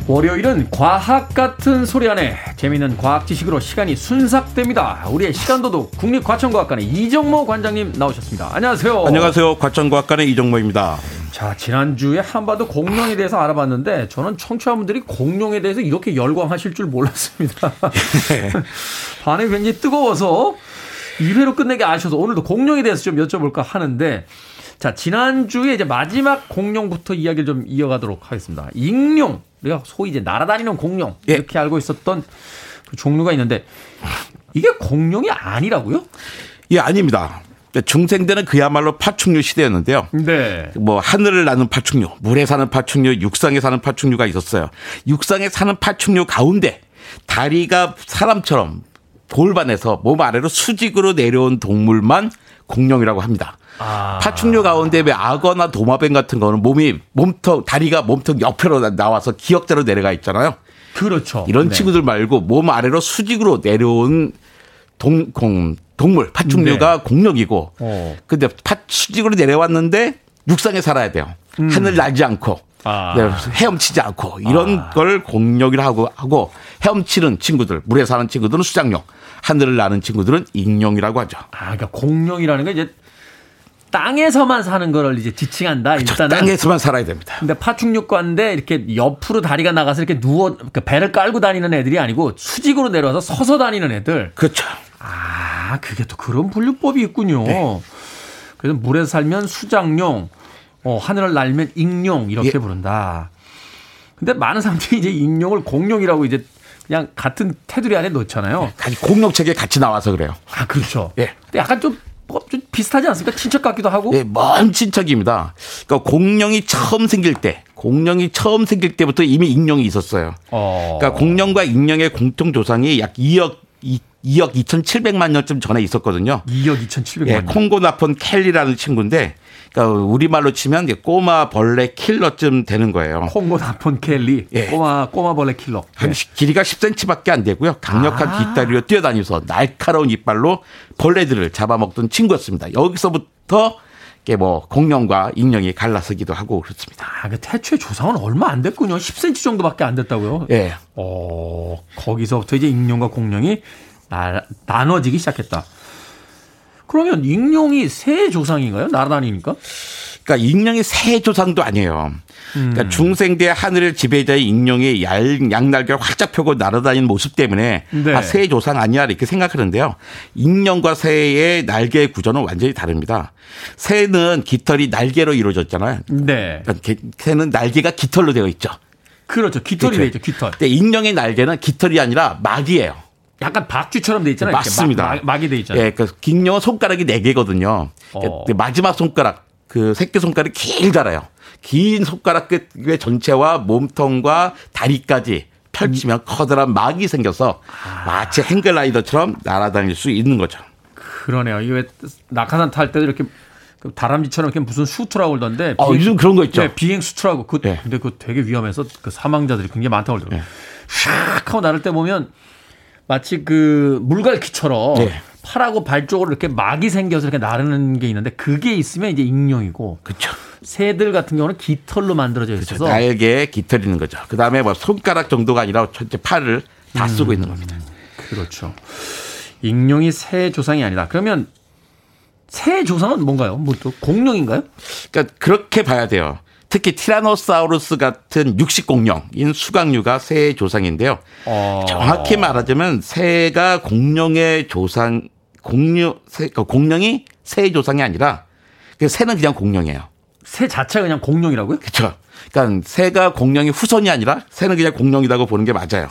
월요일은 과학 같은 소리 안에 재미있는 과학 지식으로 시간이 순삭됩니다. 우리의 시간도도 국립과천과학관의 이정모 관장님 나오셨습니다. 안녕하세요. 안녕하세요. 과천과학관의 이정모입니다. 자, 지난주에 한반도 공룡에 대해서 알아봤는데 저는 청취자분들이 공룡에 대해서 이렇게 열광하실 줄 몰랐습니다. 네. 반응이 굉장히 뜨거워서 1회로 끝내기 아쉬워서 오늘도 공룡에 대해서 좀 여쭤볼까 하는데 자, 지난주에 이제 마지막 공룡부터 이야기를 좀 이어가도록 하겠습니다. 익룡. 우리가 소위 이제 날아다니는 공룡. 예. 이렇게 알고 있었던 그 종류가 있는데 이게 공룡이 아니라고요? 예, 아닙니다. 중생대는 그야말로 파충류 시대였는데요. 네. 뭐 하늘을 나는 파충류, 물에 사는 파충류, 육상에 사는 파충류가 있었어요. 육상에 사는 파충류 가운데 다리가 사람처럼 골반에서 몸 아래로 수직으로 내려온 동물만 공룡이라고 합니다. 아. 파충류 가운데 왜 악어나 도마뱀 같은 거는 몸이 몸통 다리가 몸통 옆으로 나와서 기역자로 내려가 있잖아요. 그렇죠. 이런 네. 친구들 말고 몸 아래로 수직으로 내려온 동, 공, 동물 파충류가 네. 공룡이고 어. 근데 파, 수직으로 내려왔는데 육상에 살아야 돼요. 음. 하늘 날지 않고 아. 네, 헤엄치지 않고 이런 아. 걸 공룡이라고 하고 헤엄치는 친구들 물에 사는 친구들은 수장용 하늘을 나는 친구들은 익룡이라고 하죠. 아, 그러니까 공룡이라는 게 이제 땅에서만 사는 거를 이제 지칭한다. 그렇죠. 일단은 땅에서만 살아야 됩니다. 근데 파충류과인데 이렇게 옆으로 다리가 나가서 이렇게 누워 그러니까 배를 깔고 다니는 애들이 아니고 수직으로 내려와서 서서 다니는 애들. 그렇죠. 아, 그게 또 그런 분류법이 있군요. 네. 그래서 물에 살면 수장용, 어, 하늘을 날면 익룡 이렇게 예. 부른다. 근데 많은 사람들이 이제 익룡을 공룡이라고 이제 그냥 같은 테두리 안에 넣잖아요. 네, 공룡 책에 같이 나와서 그래요. 아, 그렇죠. 예. 근데 약간 좀 뭐좀 비슷하지 않습니까? 친척 같기도 하고. 네, 먼 친척입니다. 그러니까 공룡이 처음 생길 때, 공룡이 처음 생길 때부터 이미 익룡이 있었어요. 어. 그러니까 공룡과 익룡의 공통 조상이 약 2억 2억 2,700만 년쯤 전에 있었거든요. 2억 2,700만 년. 예, 콩고나폰 켈리라는 친구인데 그러니까 우리말로 치면 꼬마 벌레 킬러쯤 되는 거예요. 콩고 나폰 켈리. 예. 꼬마 꼬마 벌레 킬러. 한 네. 길이가 10cm밖에 안 되고요. 강력한 아. 뒷다리로 뛰어다니면서 날카로운 이빨로 벌레들을 잡아먹던 친구였습니다. 여기서부터 뭐 공룡과 인룡이 갈라서기도 하고 그렇습니다. 아, 그 태초의 조상은 얼마 안 됐군요. 10cm 정도밖에 안 됐다고요? 예. 어, 거기서부터 이제 인룡과 공룡이 나, 나눠지기 시작했다. 그러면 익룡이 새 조상인가요? 날아다니니까? 그러니까 익룡이 새 조상도 아니에요. 그러니까 음. 중생대 하늘의 지배자의 익룡이 양날개를 활짝 펴고 날아다니는 모습 때문에 네. 아, 새 조상 아니야 이렇게 생각하는데요. 익룡과 새의 날개의 구조는 완전히 다릅니다. 새는 깃털이 날개로 이루어졌잖아요. 네. 그러니까 새는 날개가 깃털로 되어 있죠. 그렇죠. 깃털이 되어 있죠. 깃털. 근데 익룡의 날개는 깃털이 아니라 막이에요. 약간 박쥐처럼 돼 있잖아요. 맞습니다. 막, 이돼 있잖아요. 예, 그 긴룡은 손가락이 네 개거든요. 어. 마지막 손가락 그 새끼 손가락이 길잖아요. 긴 손가락 끝의 전체와 몸통과 다리까지 펼치면 음. 커다란 막이 생겨서 아. 마치 행글라이더처럼 날아다닐 수 있는 거죠. 그러네요. 이게 왜 낙하산 탈 때도 이렇게 그 다람쥐처럼 이렇게 무슨 수트라고 그러던데. 어, 요즘 그런 거 있죠. 네, 비행 수트라고. 그, 네. 근데 그 되게 위험해서 그 사망자들이 굉장히 많다고 그러더라고요. 네. 샥 하고 나를 때 보면 마치 그 물갈퀴처럼 네. 팔하고 발 쪽으로 이렇게 막이 생겨서 이렇게 나르는 게 있는데 그게 있으면 이제 익룡이고. 그렇죠. 새들 같은 경우는 깃털로 만들어져 있어서 그렇죠. 날개에 깃털 있는 거죠. 그 다음에 뭐 손가락 정도가 아니라 전체 팔을 다 음, 쓰고 있는 겁니다. 그렇죠. 익룡이 새 조상이 아니다. 그러면 새 조상은 뭔가요? 뭐 또 공룡인가요? 그러니까 그렇게 봐야 돼요. 특히 티라노사우루스 같은 육식 공룡인 수강류가 새의 조상인데요. 어. 정확히 말하자면 새가 공룡의 조상 공룡 새, 그 공룡이 새의 조상이 아니라 그 새는 그냥 공룡이에요. 새 자체가 그냥 공룡이라고요? 그렇죠. 그러니까 새가 공룡이 후손이 아니라 새는 그냥 공룡이라고 보는 게 맞아요.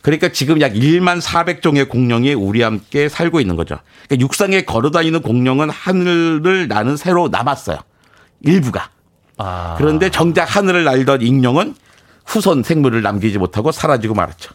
그러니까 지금 약 1만 400종의 공룡이 우리와 함께 살고 있는 거죠. 그러니까 육상에 걸어다니는 공룡은 하늘을 나는 새로 남았어요. 일부가. 아. 그런데 정작 하늘을 날던 익룡은 후손 생물을 남기지 못하고 사라지고 말았죠.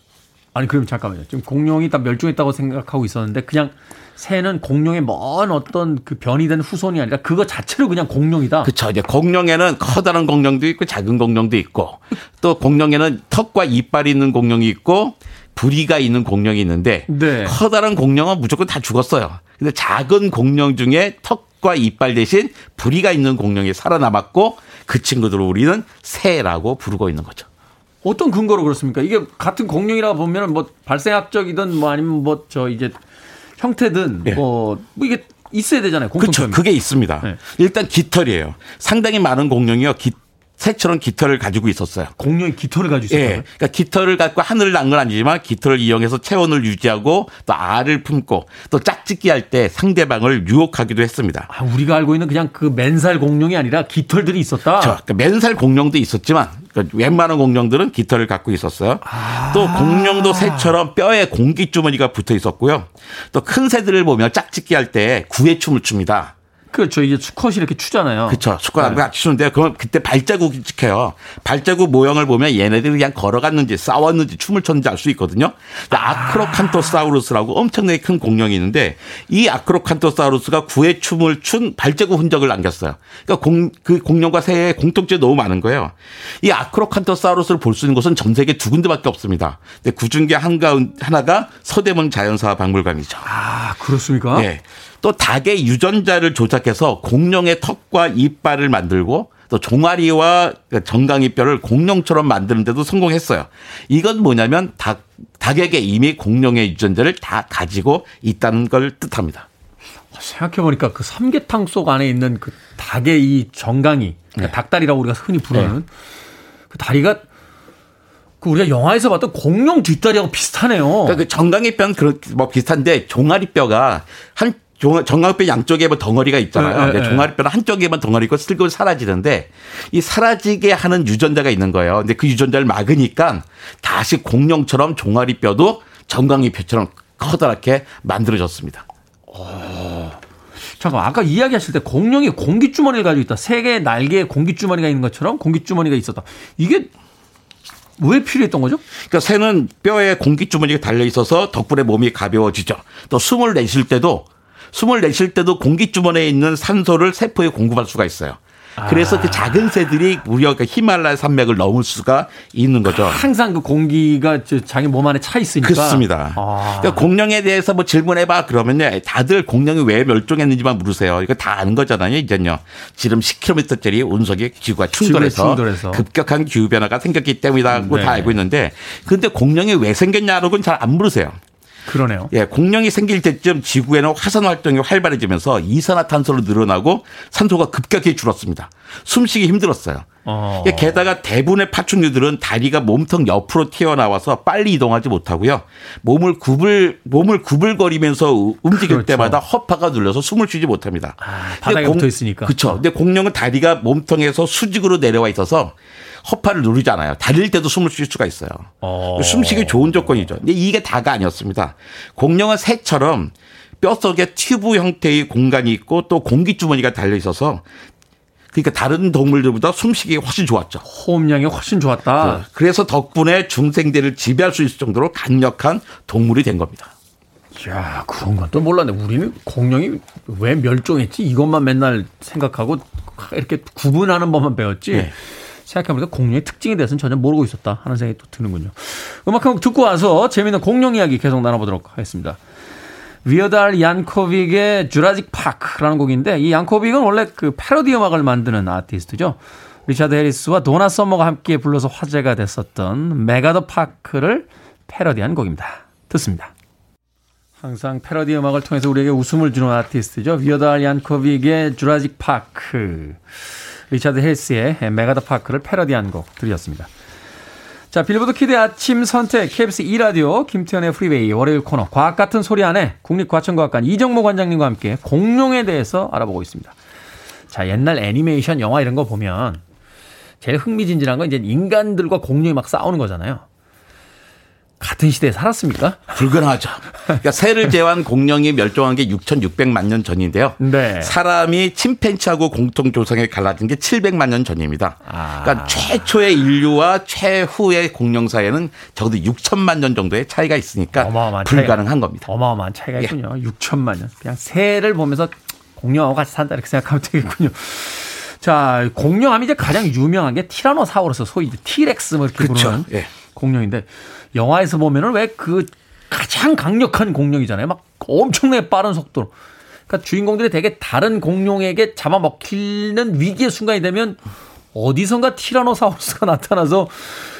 아니 그럼 잠깐만요. 지금 공룡이 딱 멸종했다고 생각하고 있었는데 그냥 새는 공룡의 먼 어떤 그 변이 된 후손이 아니라 그거 자체로 그냥 공룡이다. 그렇죠. 이제 공룡에는 커다란 공룡도 있고 작은 공룡도 있고 또 공룡에는 턱과 이빨이 있는 공룡이 있고 부리가 있는 공룡이 있는데 네. 커다란 공룡은 무조건 다 죽었어요. 근데 작은 공룡 중에 턱 과 이빨 대신 부리가 있는 공룡이 살아남았고 그 친구들을 우리는 새라고 부르고 있는 거죠. 어떤 근거로 그렇습니까? 이게 같은 공룡이라 보면 뭐 발생학적이든 뭐 아니면 뭐 저 이제 형태든 네. 뭐, 뭐 이게 있어야 되잖아요. 그렇죠. 그게 있습니다. 네. 일단 깃털이에요. 상당히 많은 공룡이요. 깃 새처럼 깃털을 가지고 있었어요. 공룡이 깃털을 가지고 있어요. 예. 그러니까 깃털을 갖고 하늘을 난 건 아니지만 깃털을 이용해서 체온을 유지하고 또 알을 품고 또 짝짓기 할 때 상대방을 유혹하기도 했습니다. 아, 우리가 알고 있는 그냥 그 맨살 공룡이 아니라 깃털들이 있었다. 그렇죠. 그러니까 맨살 공룡도 있었지만 그러니까 웬만한 공룡들은 깃털을 갖고 있었어요. 아. 또 공룡도 새처럼 뼈에 공기 주머니가 붙어 있었고요. 또 큰 새들을 보면 짝짓기 할 때 구애춤을 춥니다. 그렇죠. 이제 수컷이 이렇게 추잖아요. 그렇죠. 수컷 네. 같이 추는데 그럼 그때 발자국이 찍혀요. 발자국 모형을 보면 얘네들이 그냥 걸어갔는지 싸웠는지 춤을 췄는지 알 수 있거든요. 아. 아크로칸토사우루스라고 엄청나게 큰 공룡이 있는데 이 아크로칸토사우루스가 구의 춤을 춘 발자국 흔적을 남겼어요. 그러니까 공, 그 공룡과 새의 공통점이 너무 많은 거예요. 이 아크로칸토사우루스를 볼 수 있는 곳은 전 세계 두 군데밖에 없습니다. 근데 그 중에 한가 하나가 서대문 자연사 박물관이죠. 아 그렇습니까? 네. 또 닭의 유전자를 조작해서 공룡의 턱과 이빨을 만들고 또 종아리와 정강이 뼈를 공룡처럼 만드는데도 성공했어요. 이건 뭐냐면 닭, 닭에게 이미 공룡의 유전자를 다 가지고 있다는 걸 뜻합니다. 생각해보니까 그 삼계탕 속 안에 있는 그 닭의 이 정강이, 그러니까 네. 닭다리라고 우리가 흔히 부르는 네. 그 다리가 그 우리가 영화에서 봤던 공룡 뒷다리하고 비슷하네요. 그러니까 그 정강이 뼈는 그런 뭐 비슷한데 종아리 뼈가 한 정강뼈 양쪽에 뭐 덩어리가 있잖아요. 네, 네, 종아리뼈는 한쪽에만 덩어리 있고 슬고 사라지는데 이 사라지게 하는 유전자가 있는 거예요. 근데 그 유전자를 막으니까 다시 공룡처럼 종아리뼈도 정강이뼈처럼 커다랗게 만들어졌습니다. 어. 잠깐 아까 이야기하실 때 공룡이 공기주머니를 가지고 있다. 세 개의 날개에 공기주머니가 있는 것처럼 공기주머니가 있었다. 이게 왜 필요했던 거죠? 그러니까 새는 뼈에 공기주머니가 달려 있어서 덕분에 몸이 가벼워지죠. 또 숨을 내쉴 때도 숨을 내쉴 때도 공기 주머니에 있는 산소를 세포에 공급할 수가 있어요. 그래서 아. 그 작은 새들이 우리가 그 히말라야 산맥을 넘을 수가 있는 거죠. 항상 그 공기가 자기 몸 안에 차 있으니까. 그렇습니다. 아. 그러니까 공룡에 대해서 뭐 질문해봐 그러면요. 다들 공룡이 왜 멸종했는지만 물으세요. 이거 다 아는 거잖아요. 이제요. 지름 10km짜리 운석의 기후가 충돌해서, 충돌해서, 급격한 기후 변화가 생겼기 때문이라고 네. 다 알고 있는데 근데 공룡이 왜 생겼냐고는 잘 안 물으세요. 그러네요. 예, 공룡이 생길 때쯤 지구에는 화산 활동이 활발해지면서 이산화탄소로 늘어나고 산소가 급격히 줄었습니다. 숨쉬기 힘들었어요. 어. 예, 게다가 대부분의 파충류들은 다리가 몸통 옆으로 튀어나와서 빨리 이동하지 못하고요. 몸을 구불 몸을 구불거리면서 움직일 그렇죠. 때마다 허파가 눌려서 숨을 쉬지 못합니다. 아, 바닥에 공, 붙어 있으니까. 그렇죠. 근데 공룡은 다리가 몸통에서 수직으로 내려와 있어서 허파를 누르잖아요. 달릴 때도 숨을 쉴 수가 있어요. 어. 숨쉬기 좋은 조건이죠. 근데 이게 다가 아니었습니다. 공룡은 새처럼 뼛속에 튜브 형태의 공간이 있고 또 공기 주머니가 달려 있어서 그러니까 다른 동물들보다 숨쉬기 훨씬 좋았죠. 호흡량이 훨씬 좋았다. 네. 그래서 덕분에 중생대를 지배할 수 있을 정도로 강력한 동물이 된 겁니다. 야, 그런 건 또 몰랐네. 우리는 공룡이 왜 멸종했지? 이것만 맨날 생각하고 이렇게 구분하는 법만 배웠지. 네. 생각해보니까 공룡의 특징에 대해서는 전혀 모르고 있었다 하는 생각이 또 드는군요. 음악 한 곡 듣고 와서 재미있는 공룡 이야기 계속 나눠보도록 하겠습니다. 위어드 알 얀코빅의 Jurassic Park라는 곡인데 이 얀코빅은 원래 그 패러디 음악을 만드는 아티스트죠. 리차드 해리스와 도나 서머가 함께 불러서 화제가 됐었던 MacArthur Park를 패러디한 곡입니다. 듣습니다. 항상 패러디 음악을 통해서 우리에게 웃음을 주는 아티스트죠. 위어드 알 얀코빅의 Jurassic Park. 리차드 해리스의 MacArthur Park를 패러디한 곡 들으셨습니다. 자, 빌보드 키드 아침 선택 KBS 2라디오 김태훈의 프리웨이 월요일 코너 과학 같은 소리 안에 국립과천과학관 이정모 관장님과 함께 공룡에 대해서 알아보고 있습니다. 자, 옛날 애니메이션 영화 이런 거 보면 제일 흥미진진한 건 이제 인간들과 공룡이 막 싸우는 거잖아요. 같은 시대에 살았습니까? 불가능하죠. 그러니까 새를 제외한 공룡이 멸종한 게 6,600만 년 전인데요. 네. 사람이 침팬치하고 공통 조상에 갈라진 게 700만 년 전입니다. 아. 그러니까 최초의 인류와 최후의 공룡 사이에는 적어도 6천만 년 정도의 차이가 있으니까 어마어마한 불가능한 차이가, 겁니다. 어마어마한 차이가 있군요. 예. 6천만 년. 그냥 새를 보면서 공룡하고 같이 산다 이렇게 생각하면 되겠군요. 자, 공룡하면 이제 가장 유명한 게 티라노사우루스, 소위 티렉스 뭐 이렇게 그렇죠. 부르는 예. 공룡인데 영화에서 보면은 왜 그 가장 강력한 공룡이잖아요. 막 엄청나게 빠른 속도로. 그러니까 주인공들이 되게 다른 공룡에게 잡아먹히는 위기의 순간이 되면 어디선가 티라노사우루스가 나타나서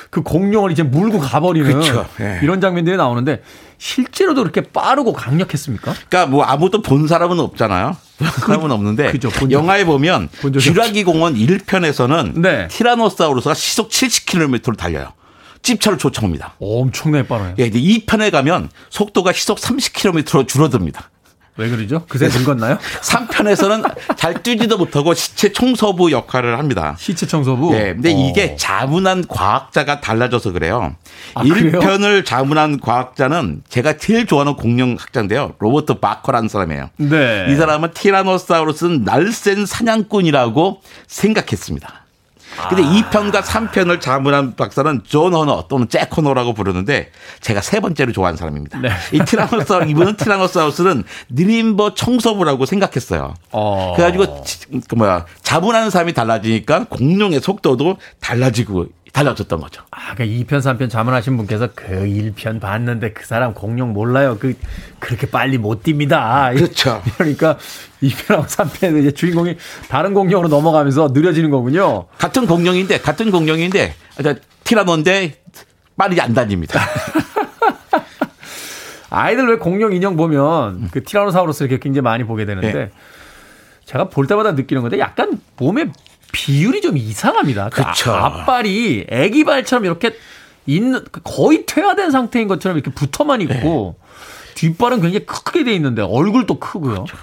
그 공룡을 이제 물고 가버리는 그렇죠. 예. 이런 장면들이 나오는데 실제로도 그렇게 빠르고 강력했습니까? 그러니까 뭐 아무도 본 사람은 없잖아요. 본 사람은 없는데 그죠, 영화에 보면 쥐라기 공원 1편에서는 네. 티라노사우루스가 시속 70km로 달려요. 찝차를 쫓아옵니다. 엄청나게 빠르요 예, 이제 2편에 가면 속도가 시속 30km로 줄어듭니다. 왜 그러죠? 그새 늙었나요? 3편에서는 잘 뛰지도 못하고 시체 청소부 역할을 합니다. 시체 청소부? 네. 근데 어. 이게 자문한 과학자가 달라져서 그래요. 아, 1편을 그래요? 자문한 과학자는 제가 제일 좋아하는 공룡학자인데요. 로버트 바커라는 사람이에요. 네. 이 사람은 티라노사우루스는 날쌘 사냥꾼이라고 생각했습니다. 근데 아. 2편과 3편을 자문한 박사는 존 호너 또는 잭 호너라고 부르는데 제가 세 번째로 좋아하는 사람입니다. 네. 이 티라노사우루스 이분은 티라노사우루스는 느림보 청소부라고 생각했어요. 어. 그래가지고 그 뭐야 자문하는 사람이 달라지니까 공룡의 속도도 달라지고 달라졌던 거죠. 아, 그러니까 2편, 3편 자문하신 분께서 그 1편 봤는데 그 사람 공룡 몰라요. 그, 그렇게 빨리 못 뜁니다. 그렇죠. 그러니까 2편하고 3편에서 이제 주인공이 다른 공룡으로 넘어가면서 느려지는 거군요. 같은 공룡인데, 같은 공룡인데, 티라노인데 빠르지 안 다닙니다. 아이들 왜 공룡 인형 보면 그 티라노사우루스 이렇게 굉장히 많이 보게 되는데 네. 제가 볼 때마다 느끼는 건데 약간 몸에 비율이 좀 이상합니다. 그 그쵸. 앞발이 애기 발처럼 이렇게 있는 거의 퇴화된 상태인 것처럼 이렇게 붙어만 있고 네. 뒷발은 굉장히 크게 돼 있는데 얼굴도 크고요. 그렇죠.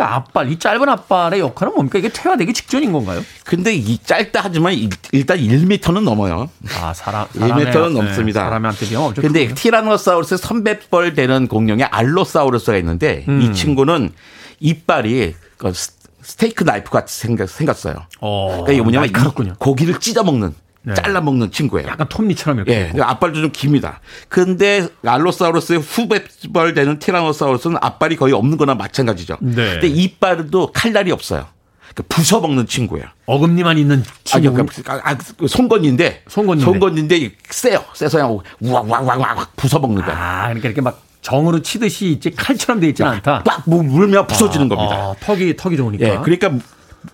앞발, 이 짧은 앞발의 역할은 뭡니까? 이게 퇴화되기 직전인 건가요? 근데 이 짧다 하지만 일단 1m는 넘어요. 아, 사람, 1m는 넘습니다. 네, 사람한테 비하면 엄청 근데 티라노사우루스 선배뻘 되는 공룡의 알로사우루스가 있는데 음. 이 친구는 이빨이 그 스테이크 나이프 같이 생겼, 생겼어요. 어, 그러니까 이게 뭐냐면 날카롭군요. 고기를 찢어 먹는 네. 잘라 먹는 친구예요. 약간 톱니처럼 이렇게. 예. 앞발도 좀 깁니다. 근데 알로사우루스의 후배벌 되는 티라노사우루스는 앞발이 거의 없는 거나 마찬가지죠. 네. 근데 이빨도 칼날이 없어요. 그러니까 부숴 먹는 친구예요. 어금니만 있는 친구. 아니, 그러니까, 아, 그 송건인데. 송건인데. 송건인데 세요. 세서 그냥 우왕왕왕왕 부숴 먹는 거예요. 아, 그러니까 이렇게 막 정으로 치듯이 이제 칼처럼 돼 있지는 않다. 빡 물면 부서지는 아, 겁니다. 아, 턱이 턱이 좋으니까. 예, 그러니까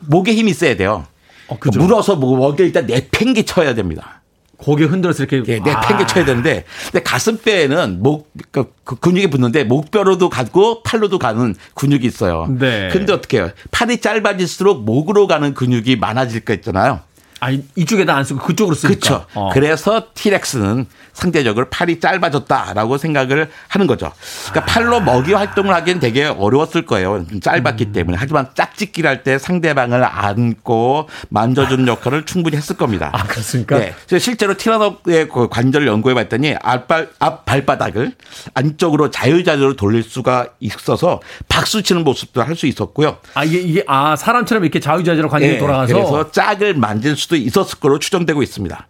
목에 힘이 세야 돼요. 어, 그죠. 물어서 목에 일단 내팽개 쳐야 됩니다. 고개 흔들어서 이렇게 예, 내 아. 팽개쳐야 되는데 근데 가슴뼈에는 목 그, 그 근육이 붙는데 목뼈로도 가고 팔로도 가는 근육이 있어요. 네. 근데 어떻게 해요? 팔이 짧아질수록 목으로 가는 근육이 많아질 거 있잖아요. 아, 이쪽에다 안 쓰고 그쪽으로 쓰니까. 그렇죠. 어. 그래서 티렉스는 상대적으로 팔이 짧아졌다라고 생각을 하는 거죠. 그러니까 아. 팔로 먹이 활동을 하기엔 되게 어려웠을 거예요. 짧았기 음. 때문에. 하지만 짝짓기를 할 때 상대방을 안고 만져주는 역할을 충분히 했을 겁니다. 아, 그렇습니까? 네. 실제로 티라노의 그 관절을 연구해 봤더니 앞발, 앞 발바닥을 안쪽으로 자유자재로 돌릴 수가 있어서 박수 치는 모습도 할 수 있었고요. 아, 이게, 이게, 아, 사람처럼 이렇게 자유자재로 관절이 네. 돌아가서. 그래서 짝을 만질 수도 있었을 거로 추정되고 있습니다.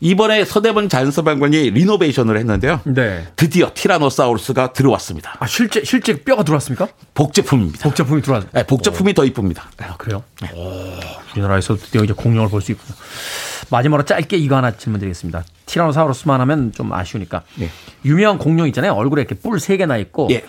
이번에 서대본 자연사방관이 리노베이션을 했는데요. 네. 드디어 티라노사우루스가 들어왔습니다. 아 실제 실제 뼈가 들어왔습니까? 복제품입니다. 복제품이 들어왔. 네, 복제품이 오. 더 이쁩니다. 아 그래요? 네. 오, 우리나라에서 드디어 이제 공룡을 볼 수 있군요. 마지막으로 짧게 이거 하나 질문드리겠습니다. 티라노사우루스만 하면 좀 아쉬우니까 네. 유명한 공룡 있잖아요. 얼굴에 이렇게 뿔 세 개 나 있고. 예.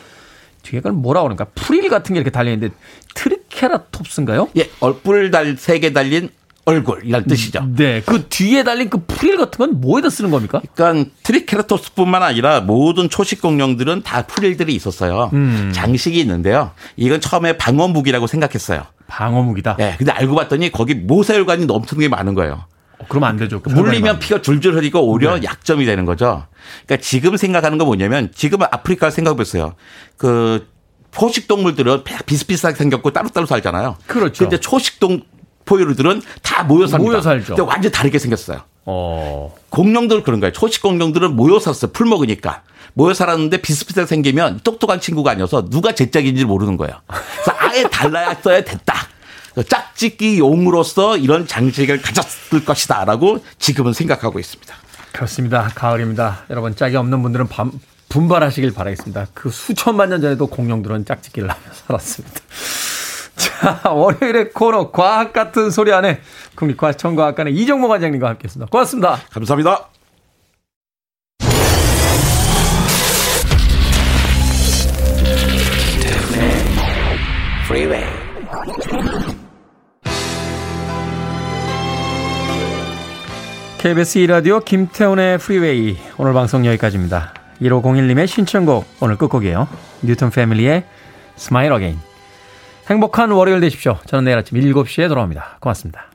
뒤에 건 뭐라 그러니까 프릴 같은 게 이렇게 달려 있는데 트리케라톱스인가요? 예, 얼뿔 달세 개 달린 얼굴이란 뜻이죠. 네. 그 뒤에 달린 그 프릴 같은 건 뭐에다 쓰는 겁니까? 그러니까 트리케라톱스뿐만 아니라 모든 초식 공룡들은 다 프릴들이 있었어요. 음. 장식이 있는데요. 이건 처음에 방어 무기라고 생각했어요. 방어 무기다? 네. 근데 알고 봤더니 거기 모세혈관이 넘치는 게 많은 거예요. 어, 그러면 안 되죠. 물리면 피가 줄줄 흐리고 오히려 네. 약점이 되는 거죠. 그러니까 지금 생각하는 건 뭐냐면 지금은 아프리카 생각해 보세요. 그 포식 동물들은 비슷비슷하게 생겼고 따로따로 살잖아요. 그렇죠. 근데 초식동 포유류들은 다 모여 삽니다. 모여 살죠. 근데 완전 다르게 생겼어요. 어. 공룡들 그런 거예요. 초식 공룡들은 모여 살았어요. 풀 먹으니까. 모여 살았는데 비슷비슷하게 생기면 똑똑한 친구가 아니어서 누가 제 짝인지 모르는 거예요. 그래서 아예 달라야 써야 됐다. 짝짓기 용으로서 이런 장식을 가졌을 것이다 라고 지금은 생각하고 있습니다. 그렇습니다. 가을입니다. 여러분 짝이 없는 분들은 밤, 분발하시길 바라겠습니다. 그 수천만 년 전에도 공룡들은 짝짓기를 하며 살았습니다. 자, 월요일의 코너 과학 같은 소리 안에 국립과천과학관의 이정모 관장님과 함께했습니다. 고맙습니다. 감사합니다. KBS 2라디오 김태훈의 프리웨이 오늘 방송 여기까지입니다. 1501님의 신청곡 오늘 끝곡이에요. 뉴턴 패밀리의 Smile Again 행복한 월요일 되십시오. 저는 내일 아침 7시에 돌아옵니다. 고맙습니다.